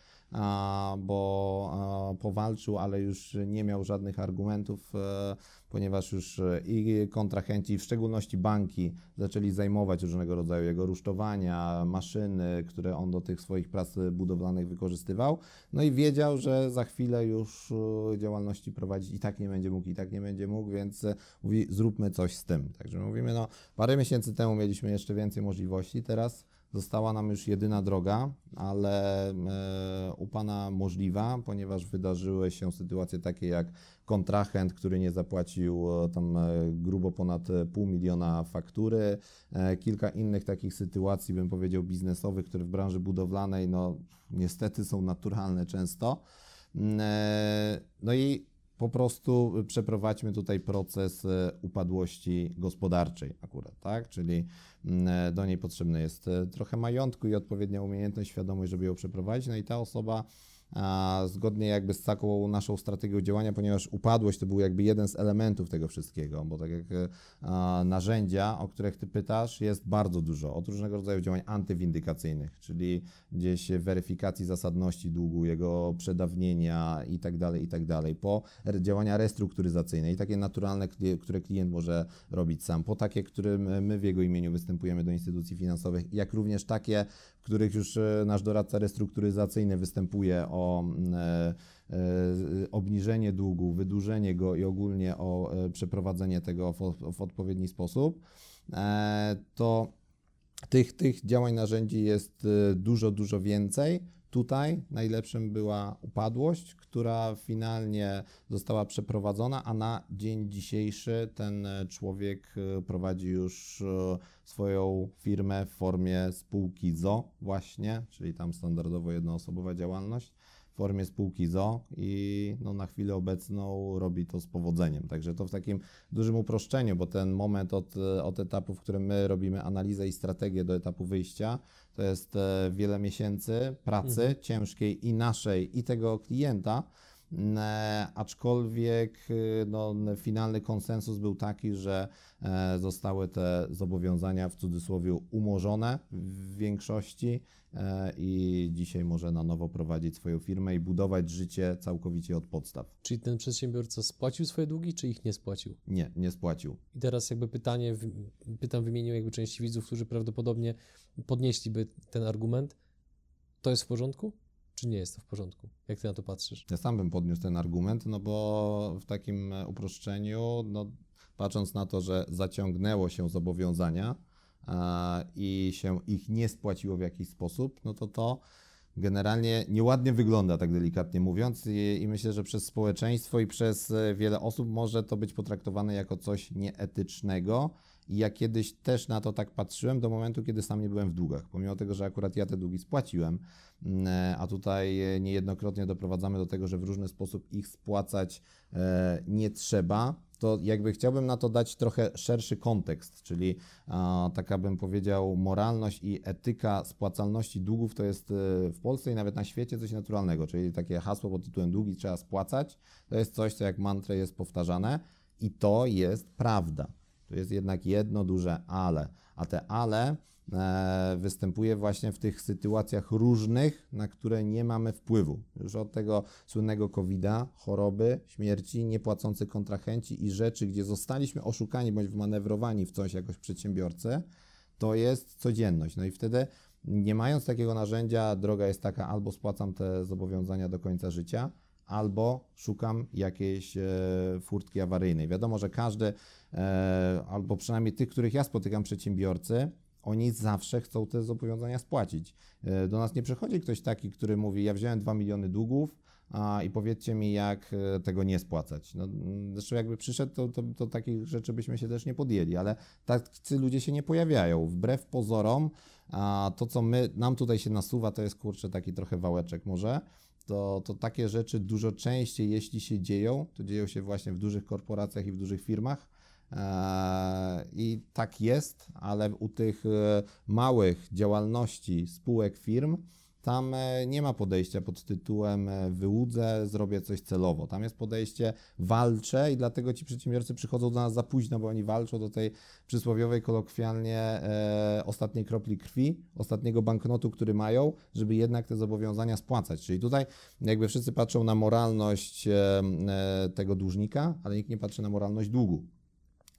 bo powalczył, ale już nie miał żadnych argumentów, e, ponieważ już e, i kontrahenci, w szczególności banki, zaczęli zajmować różnego rodzaju jego rusztowania, maszyny, które on do tych swoich prac budowlanych wykorzystywał. No i wiedział, że za chwilę już e, działalności prowadzić i tak nie będzie mógł, i tak nie będzie mógł, więc mówi, zróbmy coś z tym. Także mówimy, no parę miesięcy temu mieliśmy jeszcze więcej możliwości, teraz Została nam już jedyna droga, ale e, u Pana możliwa, ponieważ wydarzyły się sytuacje takie jak kontrahent, który nie zapłacił e, tam e, grubo ponad pół miliona faktury, kilka innych takich sytuacji, bym powiedział, biznesowych, które w branży budowlanej, no niestety są naturalne często. Mm, no i po prostu przeprowadźmy tutaj proces upadłości gospodarczej akurat, tak? Czyli do niej potrzebne jest e, trochę majątku i odpowiednia umiejętność, świadomość, żeby ją przeprowadzić. No i ta osoba zgodnie jakby z taką naszą strategią działania, ponieważ upadłość to był jakby jeden z elementów tego wszystkiego, bo tak jak narzędzia, o których Ty pytasz, jest bardzo dużo, od różnego rodzaju działań antywindykacyjnych, czyli gdzieś weryfikacji zasadności długu, jego przedawnienia i tak dalej, i tak dalej, po działania restrukturyzacyjne i takie naturalne, które klient może robić sam, po takie, którym my w jego imieniu występujemy do instytucji finansowych, jak również takie, których już e, nasz doradca restrukturyzacyjny występuje o e, e, obniżenie długu, wydłużenie go i ogólnie o przeprowadzenie tego w, w odpowiedni sposób, to tych, tych działań, narzędzi jest dużo, dużo więcej. Tutaj najlepszym była upadłość, która finalnie została przeprowadzona, a na dzień dzisiejszy ten człowiek prowadzi już swoją firmę w formie spółki ZO właśnie, czyli tam standardowo jednoosobowa działalność w formie spółki ZO i no, na chwilę obecną robi to z powodzeniem. Także to w takim dużym uproszczeniu, bo ten moment od, od etapu, w którym my robimy analizę i strategię do etapu wyjścia, to jest e, wiele miesięcy pracy mhm. ciężkiej i naszej, i tego klienta. E, aczkolwiek e, no, finalny konsensus był taki, że zostały te zobowiązania w cudzysłowie umorzone w większości E, i dzisiaj może na nowo prowadzić swoją firmę i budować życie całkowicie od podstaw. Czyli ten przedsiębiorca spłacił swoje długi, czy ich nie spłacił? Nie, nie spłacił. I teraz jakby pytanie, pytam w imieniu jakby części widzów, którzy prawdopodobnie podnieśliby ten argument. To jest w porządku? Czy nie jest to w porządku? Jak ty na to patrzysz? Ja sam bym podniósł ten argument, no bo w takim uproszczeniu, no, patrząc na to, że zaciągnęło się zobowiązania, i się ich nie spłaciło w jakiś sposób, no to to generalnie nieładnie wygląda, tak delikatnie mówiąc, I, i, myślę, że przez społeczeństwo i przez e, wiele osób może to być potraktowane jako coś nieetycznego. I ja kiedyś też na to tak patrzyłem do momentu, kiedy sam nie byłem w długach. Pomimo tego, że akurat ja te długi spłaciłem, mm, e, a tutaj e, niejednokrotnie doprowadzamy do tego, że w różny sposób ich spłacać nie trzeba, to jakby chciałbym na to dać trochę szerszy kontekst, czyli taka bym powiedział moralność i etyka spłacalności długów to jest e, w Polsce i nawet na świecie coś naturalnego, czyli takie hasło pod tytułem długi trzeba spłacać, to jest coś, co jak mantrę jest powtarzane i to jest prawda. To jest jednak jedno duże ale, a te ale E, występuje właśnie w tych sytuacjach różnych, na które nie mamy wpływu. Już od tego słynnego COVID-a, choroby, śmierci, niepłacący kontrahenci i rzeczy, gdzie zostaliśmy oszukani bądź wmanewrowani w coś jakoś przedsiębiorcy, to jest codzienność. No i wtedy, nie mając takiego narzędzia, droga jest taka: albo spłacam te zobowiązania do końca życia, albo szukam jakiejś e, furtki awaryjnej. Wiadomo, że każdy, e, albo przynajmniej tych, których ja spotykam, przedsiębiorcy, oni zawsze chcą te zobowiązania spłacić. E, do nas nie przychodzi ktoś taki, który mówi: Ja wziąłem 2 miliony długów, a, i powiedzcie mi, jak tego nie spłacać. No, zresztą jakby przyszedł, to, to, to, takich rzeczy byśmy się też nie podjęli, ale tacy ludzie się nie pojawiają. Wbrew pozorom, a to, co my, nam tutaj się nasuwa, to jest kurczę taki trochę wałeczek może. To, to takie rzeczy dużo częściej, jeśli się dzieją, to dzieją się właśnie w dużych korporacjach i w dużych firmach, E, I tak jest, ale u tych e, małych działalności spółek firm, tam e, nie ma podejścia pod tytułem wyłudzę, zrobię coś celowo. Tam jest podejście walczę i dlatego ci przedsiębiorcy przychodzą do nas za późno, bo oni walczą do tej przysłowiowej, kolokwialnie e, ostatniej kropli krwi, ostatniego banknotu, który mają, żeby jednak te zobowiązania spłacać. Czyli tutaj jakby wszyscy patrzą na moralność e, tego dłużnika, ale nikt nie patrzy na moralność długu.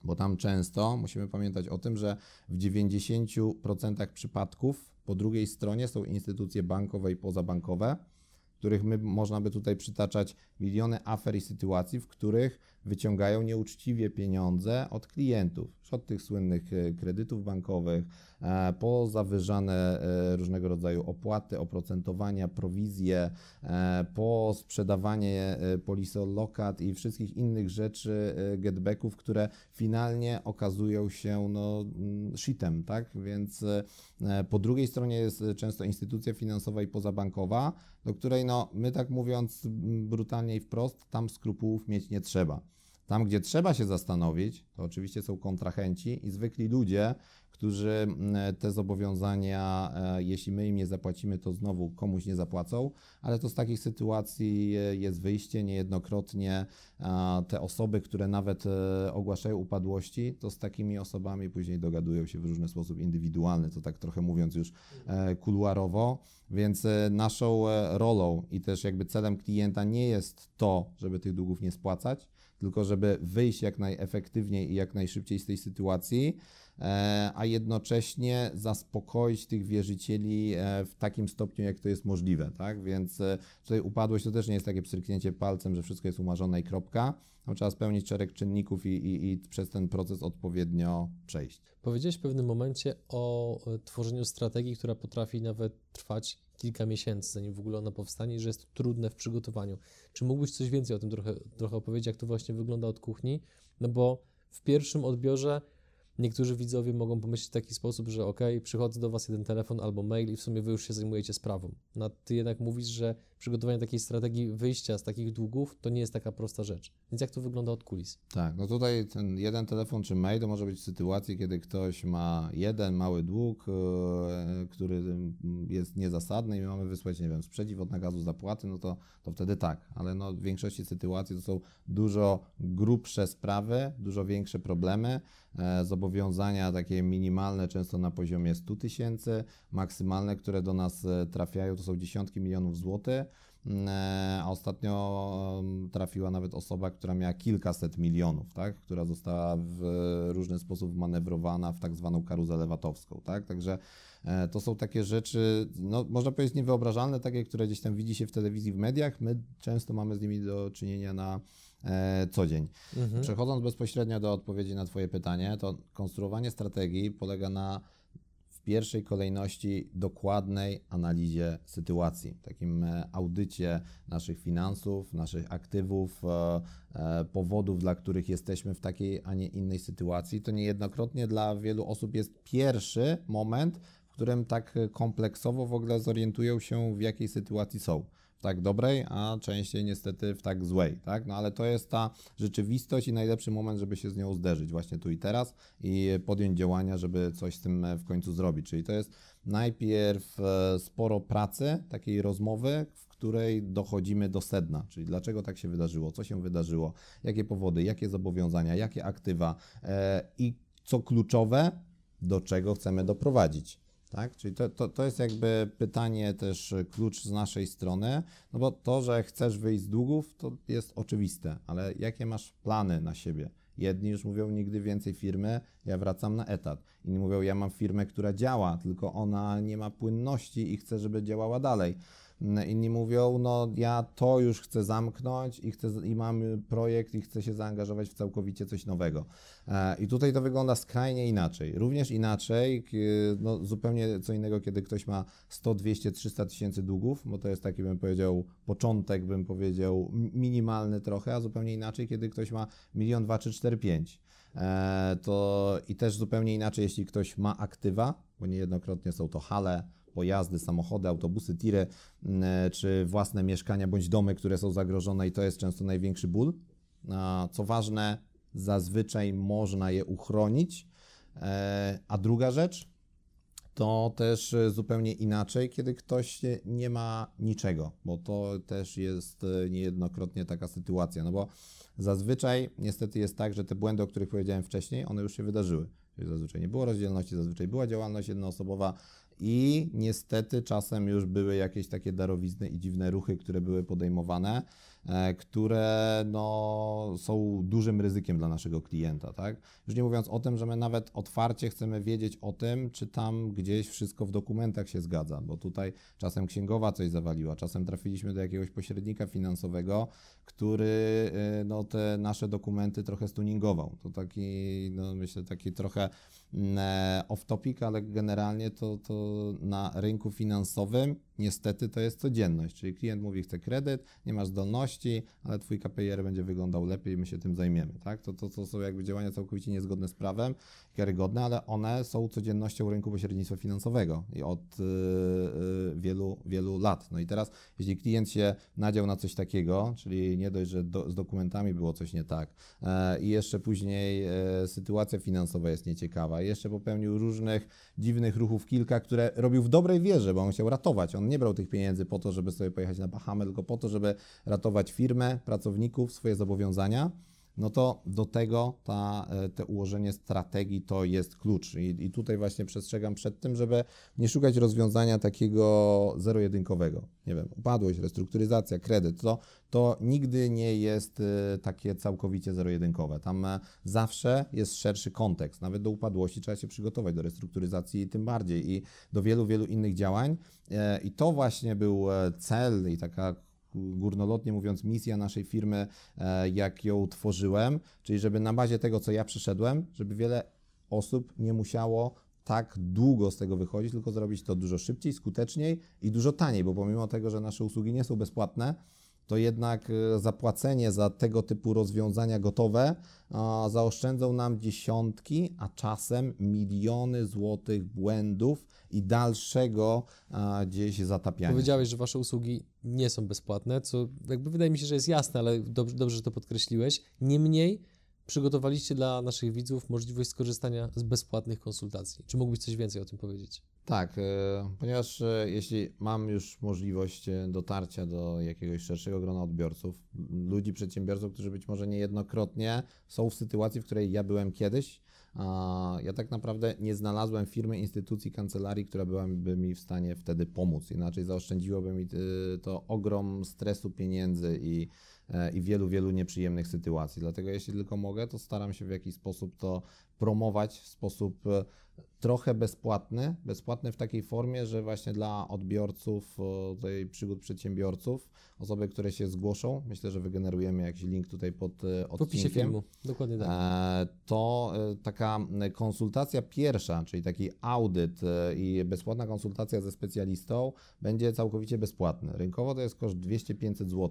Bo tam często musimy pamiętać o tym, że w 90% przypadków po drugiej stronie są instytucje bankowe i pozabankowe, których my można by tutaj przytaczać miliony afer i sytuacji, w których wyciągają nieuczciwie pieniądze od klientów. Od tych słynnych e, kredytów bankowych, e, po zawyżane e, różnego rodzaju opłaty, oprocentowania, prowizje, po sprzedawanie polisy lokat i wszystkich innych rzeczy, getbacków, które finalnie okazują się no, mm, shitem, tak? Więc po drugiej stronie jest często instytucja finansowa i pozabankowa, do której no, my tak mówiąc brutalnie i wprost, tam skrupułów mieć nie trzeba. Tam, gdzie trzeba się zastanowić, to oczywiście są kontrahenci i zwykli ludzie, którzy mm, te zobowiązania, e, jeśli my im nie zapłacimy, to znowu komuś nie zapłacą, ale to z takich sytuacji e, jest wyjście. Niejednokrotnie te osoby, które nawet e, ogłaszają upadłości, to z takimi osobami później dogadują się w różny sposób indywidualny, to tak trochę mówiąc już kuluarowo. Więc naszą rolą i też jakby celem klienta nie jest to, żeby tych długów nie spłacać, tylko żeby wyjść jak najefektywniej i jak najszybciej z tej sytuacji, e, a jednocześnie zaspokoić tych wierzycieli e, w takim stopniu, jak to jest możliwe. Tak? Więc e, tutaj upadłość to też nie jest takie pstryknięcie palcem, że wszystko jest umarzone i kropka. No, trzeba spełnić szereg czynników i, i, i przez ten proces odpowiednio przejść. Powiedziałeś w pewnym momencie o tworzeniu strategii, która potrafi nawet trwać kilka miesięcy, zanim w ogóle ona powstanie i że jest to trudne w przygotowaniu. Czy mógłbyś coś więcej o tym trochę, trochę opowiedzieć, jak to właśnie wygląda od kuchni? No bo w pierwszym odbiorze niektórzy widzowie mogą pomyśleć w taki sposób, że ok, przychodzę do Was jeden telefon albo mail i w sumie Wy już się zajmujecie sprawą. No, ty jednak mówisz, że przygotowanie takiej strategii wyjścia z takich długów to nie jest taka prosta rzecz. Więc jak to wygląda od kulis? Tak, no tutaj ten jeden telefon czy mail to może być sytuacji, kiedy ktoś ma jeden mały dług, yy, który jest niezasadny i my mamy wysłać, nie wiem, sprzeciw od nakazu zapłaty, no to, to wtedy tak, ale no w większości sytuacji to są dużo grubsze sprawy, dużo większe problemy, e, zobowiązania takie minimalne, często na poziomie 100 tysięcy, maksymalne, które do nas e, trafiają, to są dziesiątki milionów złotych. Mm, e, a ostatnio mm, trafiła nawet osoba, która miała kilkaset milionów, tak? która została w różny sposób manewrowana w tak zwaną karuzelę watowską. Tak? Także e, to są takie rzeczy, no, można powiedzieć niewyobrażalne, takie, które gdzieś tam widzi się w telewizji, w mediach. My często mamy z nimi do czynienia na e, co dzień. Mhm. Przechodząc bezpośrednio do odpowiedzi na Twoje pytanie, to konstruowanie strategii polega na pierwszej kolejności dokładnej analizie sytuacji, takim e, audycie naszych finansów, naszych aktywów, e, e, powodów, dla których jesteśmy w takiej, a nie innej sytuacji. To niejednokrotnie dla wielu osób jest pierwszy moment, w którym tak kompleksowo w ogóle zorientują się, w jakiej sytuacji są tak dobrej, a częściej niestety w tak złej, tak? No ale to jest ta rzeczywistość i najlepszy moment, żeby się z nią zderzyć właśnie tu i teraz i podjąć działania, żeby coś z tym w końcu zrobić. Czyli to jest najpierw e, sporo pracy, takiej rozmowy, w której dochodzimy do sedna, czyli dlaczego tak się wydarzyło, co się wydarzyło, jakie powody, jakie zobowiązania, jakie aktywa e, i co kluczowe, do czego chcemy doprowadzić. Tak? Czyli to, to, to jest jakby pytanie też e, klucz z naszej strony, no bo to, że chcesz wyjść z długów, to jest oczywiste, ale jakie masz plany na siebie? Jedni już mówią nigdy więcej firmy, ja wracam na etat. Inni mówią, ja mam firmę, która działa, tylko ona nie ma płynności i chcę, żeby działała dalej. Inni mówią, no ja to już chcę zamknąć i, chcę, i mam projekt i chcę się zaangażować w całkowicie coś nowego. E, I tutaj to wygląda skrajnie inaczej. Również inaczej, no zupełnie co innego, kiedy ktoś ma 100, 200, 300 tysięcy długów, bo to jest taki, bym powiedział, początek, bym powiedział, minimalny trochę, a zupełnie inaczej, kiedy ktoś ma milion, dwa, trzy, cztery, pięć. E, to i też zupełnie inaczej, jeśli ktoś ma aktywa, bo niejednokrotnie są to hale, pojazdy, samochody, autobusy, tiry, mm, e, czy własne mieszkania bądź domy, które są zagrożone i to jest często największy ból. Co ważne, zazwyczaj można je uchronić. E, a druga rzecz, to też zupełnie inaczej, kiedy ktoś nie ma niczego, bo to też jest e, niejednokrotnie taka sytuacja, no bo zazwyczaj niestety jest tak, że te błędy, o których powiedziałem wcześniej, one już się wydarzyły. Czyli zazwyczaj nie było rozdzielności, zazwyczaj była działalność jednoosobowa, i niestety czasem już były jakieś takie darowizny i dziwne ruchy, które były podejmowane. e, które no, są dużym ryzykiem dla naszego klienta. Tak? Już nie mówiąc o tym, że my nawet otwarcie chcemy wiedzieć o tym, czy tam gdzieś wszystko w dokumentach się zgadza, bo tutaj czasem księgowa coś zawaliła, czasem trafiliśmy do jakiegoś pośrednika finansowego, który e, no, te nasze dokumenty trochę stuningował. To taki, no, myślę, taki trochę mm, e, off-topic, ale generalnie to, to na rynku finansowym niestety to jest codzienność, czyli klient mówi, chce kredyt, nie masz zdolności, ale twój KPR będzie wyglądał lepiej my się tym zajmiemy, tak? To, to, to są jakby działania całkowicie niezgodne z prawem, karygodne, ale one są codziennością rynku pośrednictwa finansowego i od yy, wielu, wielu lat. No i teraz, jeśli klient się nadział na coś takiego, czyli nie dość, że do, z dokumentami było coś nie tak yy, i jeszcze później yy, sytuacja finansowa jest nieciekawa, jeszcze popełnił różnych dziwnych ruchów kilka, które robił w dobrej wierze, bo on chciał ratować. On nie brał tych pieniędzy po to, żeby sobie pojechać na Bahamy, tylko po to, żeby ratować firmę, pracowników, swoje zobowiązania no to do tego ta, e, te ułożenie strategii to jest klucz. I, I, tutaj właśnie przestrzegam przed tym, żeby nie szukać rozwiązania takiego zero-jedynkowego. Nie wiem, upadłość, restrukturyzacja, kredyt, to, to nigdy nie jest e, takie całkowicie zero-jedynkowe. Tam e, zawsze jest szerszy kontekst. Nawet do upadłości trzeba się przygotować, do restrukturyzacji tym bardziej i do wielu, wielu innych działań. I to właśnie był cel i taka górnolotnie mówiąc, misja naszej firmy, e, jak ją tworzyłem, czyli żeby na bazie tego, co ja przeszedłem, żeby wiele osób nie musiało tak długo z tego wychodzić, tylko zrobić to dużo szybciej, skuteczniej i dużo taniej, bo pomimo tego, że nasze usługi nie są bezpłatne, to jednak e, zapłacenie za tego typu rozwiązania gotowe zaoszczędzą nam dziesiątki, a czasem miliony złotych błędów i dalszego gdzieś zatapiania. Powiedziałeś, że Wasze usługi nie są bezpłatne, co jakby wydaje mi się, że jest jasne, ale dobrze, dobrze że to podkreśliłeś. Niemniej przygotowaliście dla naszych widzów możliwość skorzystania z bezpłatnych konsultacji. Czy mógłbyś coś więcej o tym powiedzieć? Tak, e, ponieważ e, jeśli mam już możliwość e, dotarcia do jakiegoś szerszego grona odbiorców, ludzi, przedsiębiorców, którzy być może niejednokrotnie są w sytuacji, w której ja byłem kiedyś, ja tak naprawdę nie znalazłem firmy, instytucji, kancelarii, która byłaby mi w stanie wtedy pomóc. Inaczej zaoszczędziłoby mi to ogrom stresu, pieniędzy i E, i wielu, wielu nieprzyjemnych sytuacji. Dlatego jeśli tylko mogę, to staram się w jakiś sposób to promować w sposób trochę bezpłatny, bezpłatny w takiej formie, że właśnie dla odbiorców tej przygód przedsiębiorców, osoby, które się zgłoszą, myślę, że wygenerujemy jakiś link tutaj pod odcinkiem. W opisie filmu, dokładnie tak. E, to taka konsultacja pierwsza, czyli taki audyt i bezpłatna konsultacja ze specjalistą będzie całkowicie bezpłatny. Rynkowo to jest koszt 200-500 zł,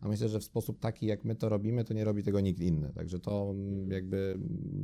a myślę, że w sposób taki, jak my to robimy, to nie robi tego nikt inny. Także to mm, jakby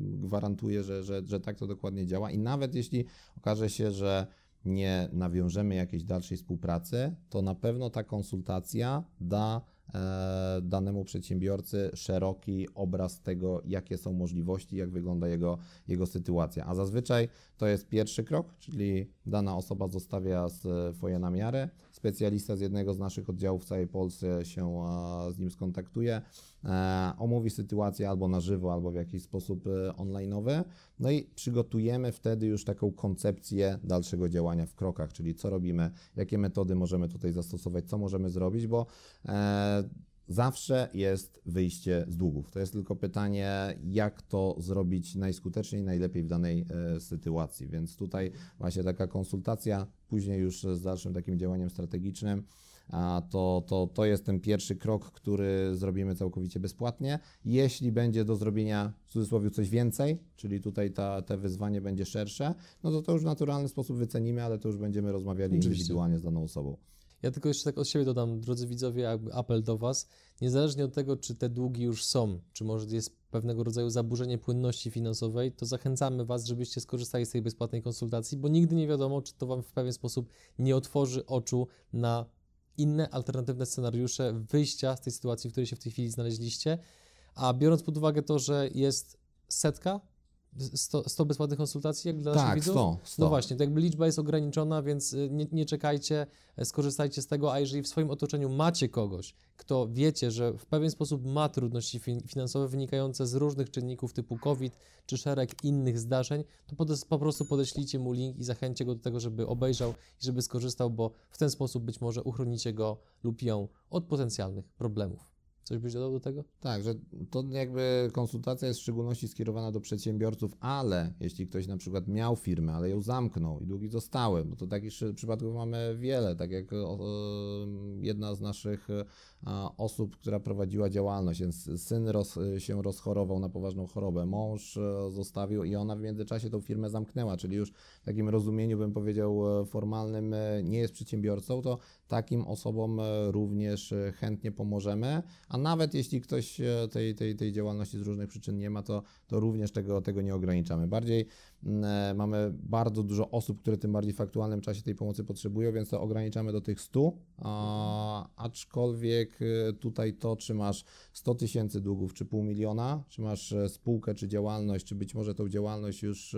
gwarantuje, że, że, że tak to dokładnie działa i nawet jeśli okaże się, że nie nawiążemy jakiejś dalszej współpracy, to na pewno ta konsultacja da e, danemu przedsiębiorcy szeroki obraz tego, jakie są możliwości, jak wygląda jego, jego sytuacja. A zazwyczaj to jest pierwszy krok, czyli dana osoba zostawia swoje namiary, specjalista z jednego z naszych oddziałów w całej Polsce się z nim skontaktuje, e, omówi sytuację albo na żywo, albo w jakiś sposób e, online'owy, no i przygotujemy wtedy już taką koncepcję dalszego działania w krokach, czyli co robimy, jakie metody możemy tutaj zastosować, co możemy zrobić, bo e, Zawsze jest wyjście z długów. To jest tylko pytanie, jak to zrobić najskuteczniej, najlepiej w danej e, sytuacji. Więc tutaj właśnie taka konsultacja, później już z dalszym takim działaniem strategicznym, a to, to, to jest ten pierwszy krok, który zrobimy całkowicie bezpłatnie. Jeśli będzie do zrobienia w cudzysłowie coś więcej, czyli tutaj ta, te wyzwanie będzie szersze, no to to już w naturalny sposób wycenimy, ale to już będziemy rozmawiali Oczywiście. indywidualnie z daną osobą. Ja tylko jeszcze tak od siebie dodam, drodzy widzowie, apel do Was. Niezależnie od tego, czy te długi już są, czy może jest pewnego rodzaju zaburzenie płynności finansowej, to zachęcamy Was, żebyście skorzystali z tej bezpłatnej konsultacji, bo nigdy nie wiadomo, czy to Wam w pewien sposób nie otworzy oczu na inne alternatywne scenariusze wyjścia z tej sytuacji, w której się w tej chwili znaleźliście. A biorąc pod uwagę to, że jest setka 100, 100 bezpłatnych konsultacji jak dla tak, naszych widzów? 100, 100. No właśnie, to jakby liczba jest ograniczona, więc y, nie, nie, czekajcie, e, skorzystajcie z tego, a jeżeli w swoim otoczeniu macie kogoś, kto wiecie, że w pewien sposób ma trudności finansowe wynikające z różnych czynników typu COVID czy szereg innych zdarzeń, to po, po prostu podeślijcie mu link i zachęćcie go do tego, żeby obejrzał i żeby skorzystał, bo w ten sposób być może uchronicie go lub ją od potencjalnych problemów Coś byś dodał do tego? Tak, że to jakby konsultacja jest w szczególności skierowana do przedsiębiorców, ale jeśli ktoś na przykład miał firmę, ale ją zamknął i długi zostały, bo to takich przypadków mamy wiele, tak jak jedna z naszych osób, która prowadziła działalność, więc syn roz, się rozchorował na poważną chorobę, mąż e, zostawił i ona w międzyczasie tą firmę zamknęła, czyli już w takim rozumieniu bym powiedział e, formalnym e, nie jest przedsiębiorcą, to takim osobom również chętnie pomożemy, a nawet jeśli ktoś tej, tej, tej działalności z różnych przyczyn nie ma, to, to również tego, tego nie ograniczamy. Bardziej mamy bardzo dużo osób, które tym bardziej w aktualnym czasie tej pomocy potrzebują, więc to ograniczamy do tych 100, a, aczkolwiek tutaj to, czy masz 100 tysięcy długów, czy pół miliona, czy masz spółkę, czy działalność, czy być może tą działalność już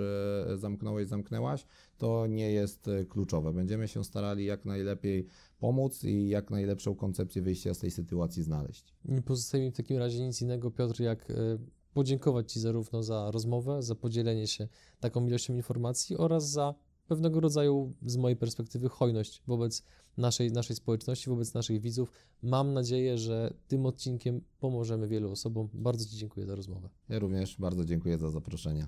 zamknąłeś, zamknęłaś, to nie jest kluczowe. Będziemy się starali jak najlepiej pomóc i jak najlepszą koncepcję wyjścia z tej sytuacji znaleźć. Nie pozostaje mi w takim razie nic innego, Piotr, jak e, podziękować Ci zarówno za rozmowę, za podzielenie się taką ilością informacji oraz za pewnego rodzaju, z mojej perspektywy, hojność wobec naszej, naszej społeczności, wobec naszych widzów. Mam nadzieję, że tym odcinkiem pomożemy wielu osobom. Bardzo Ci dziękuję za rozmowę. Ja również bardzo dziękuję za zaproszenie.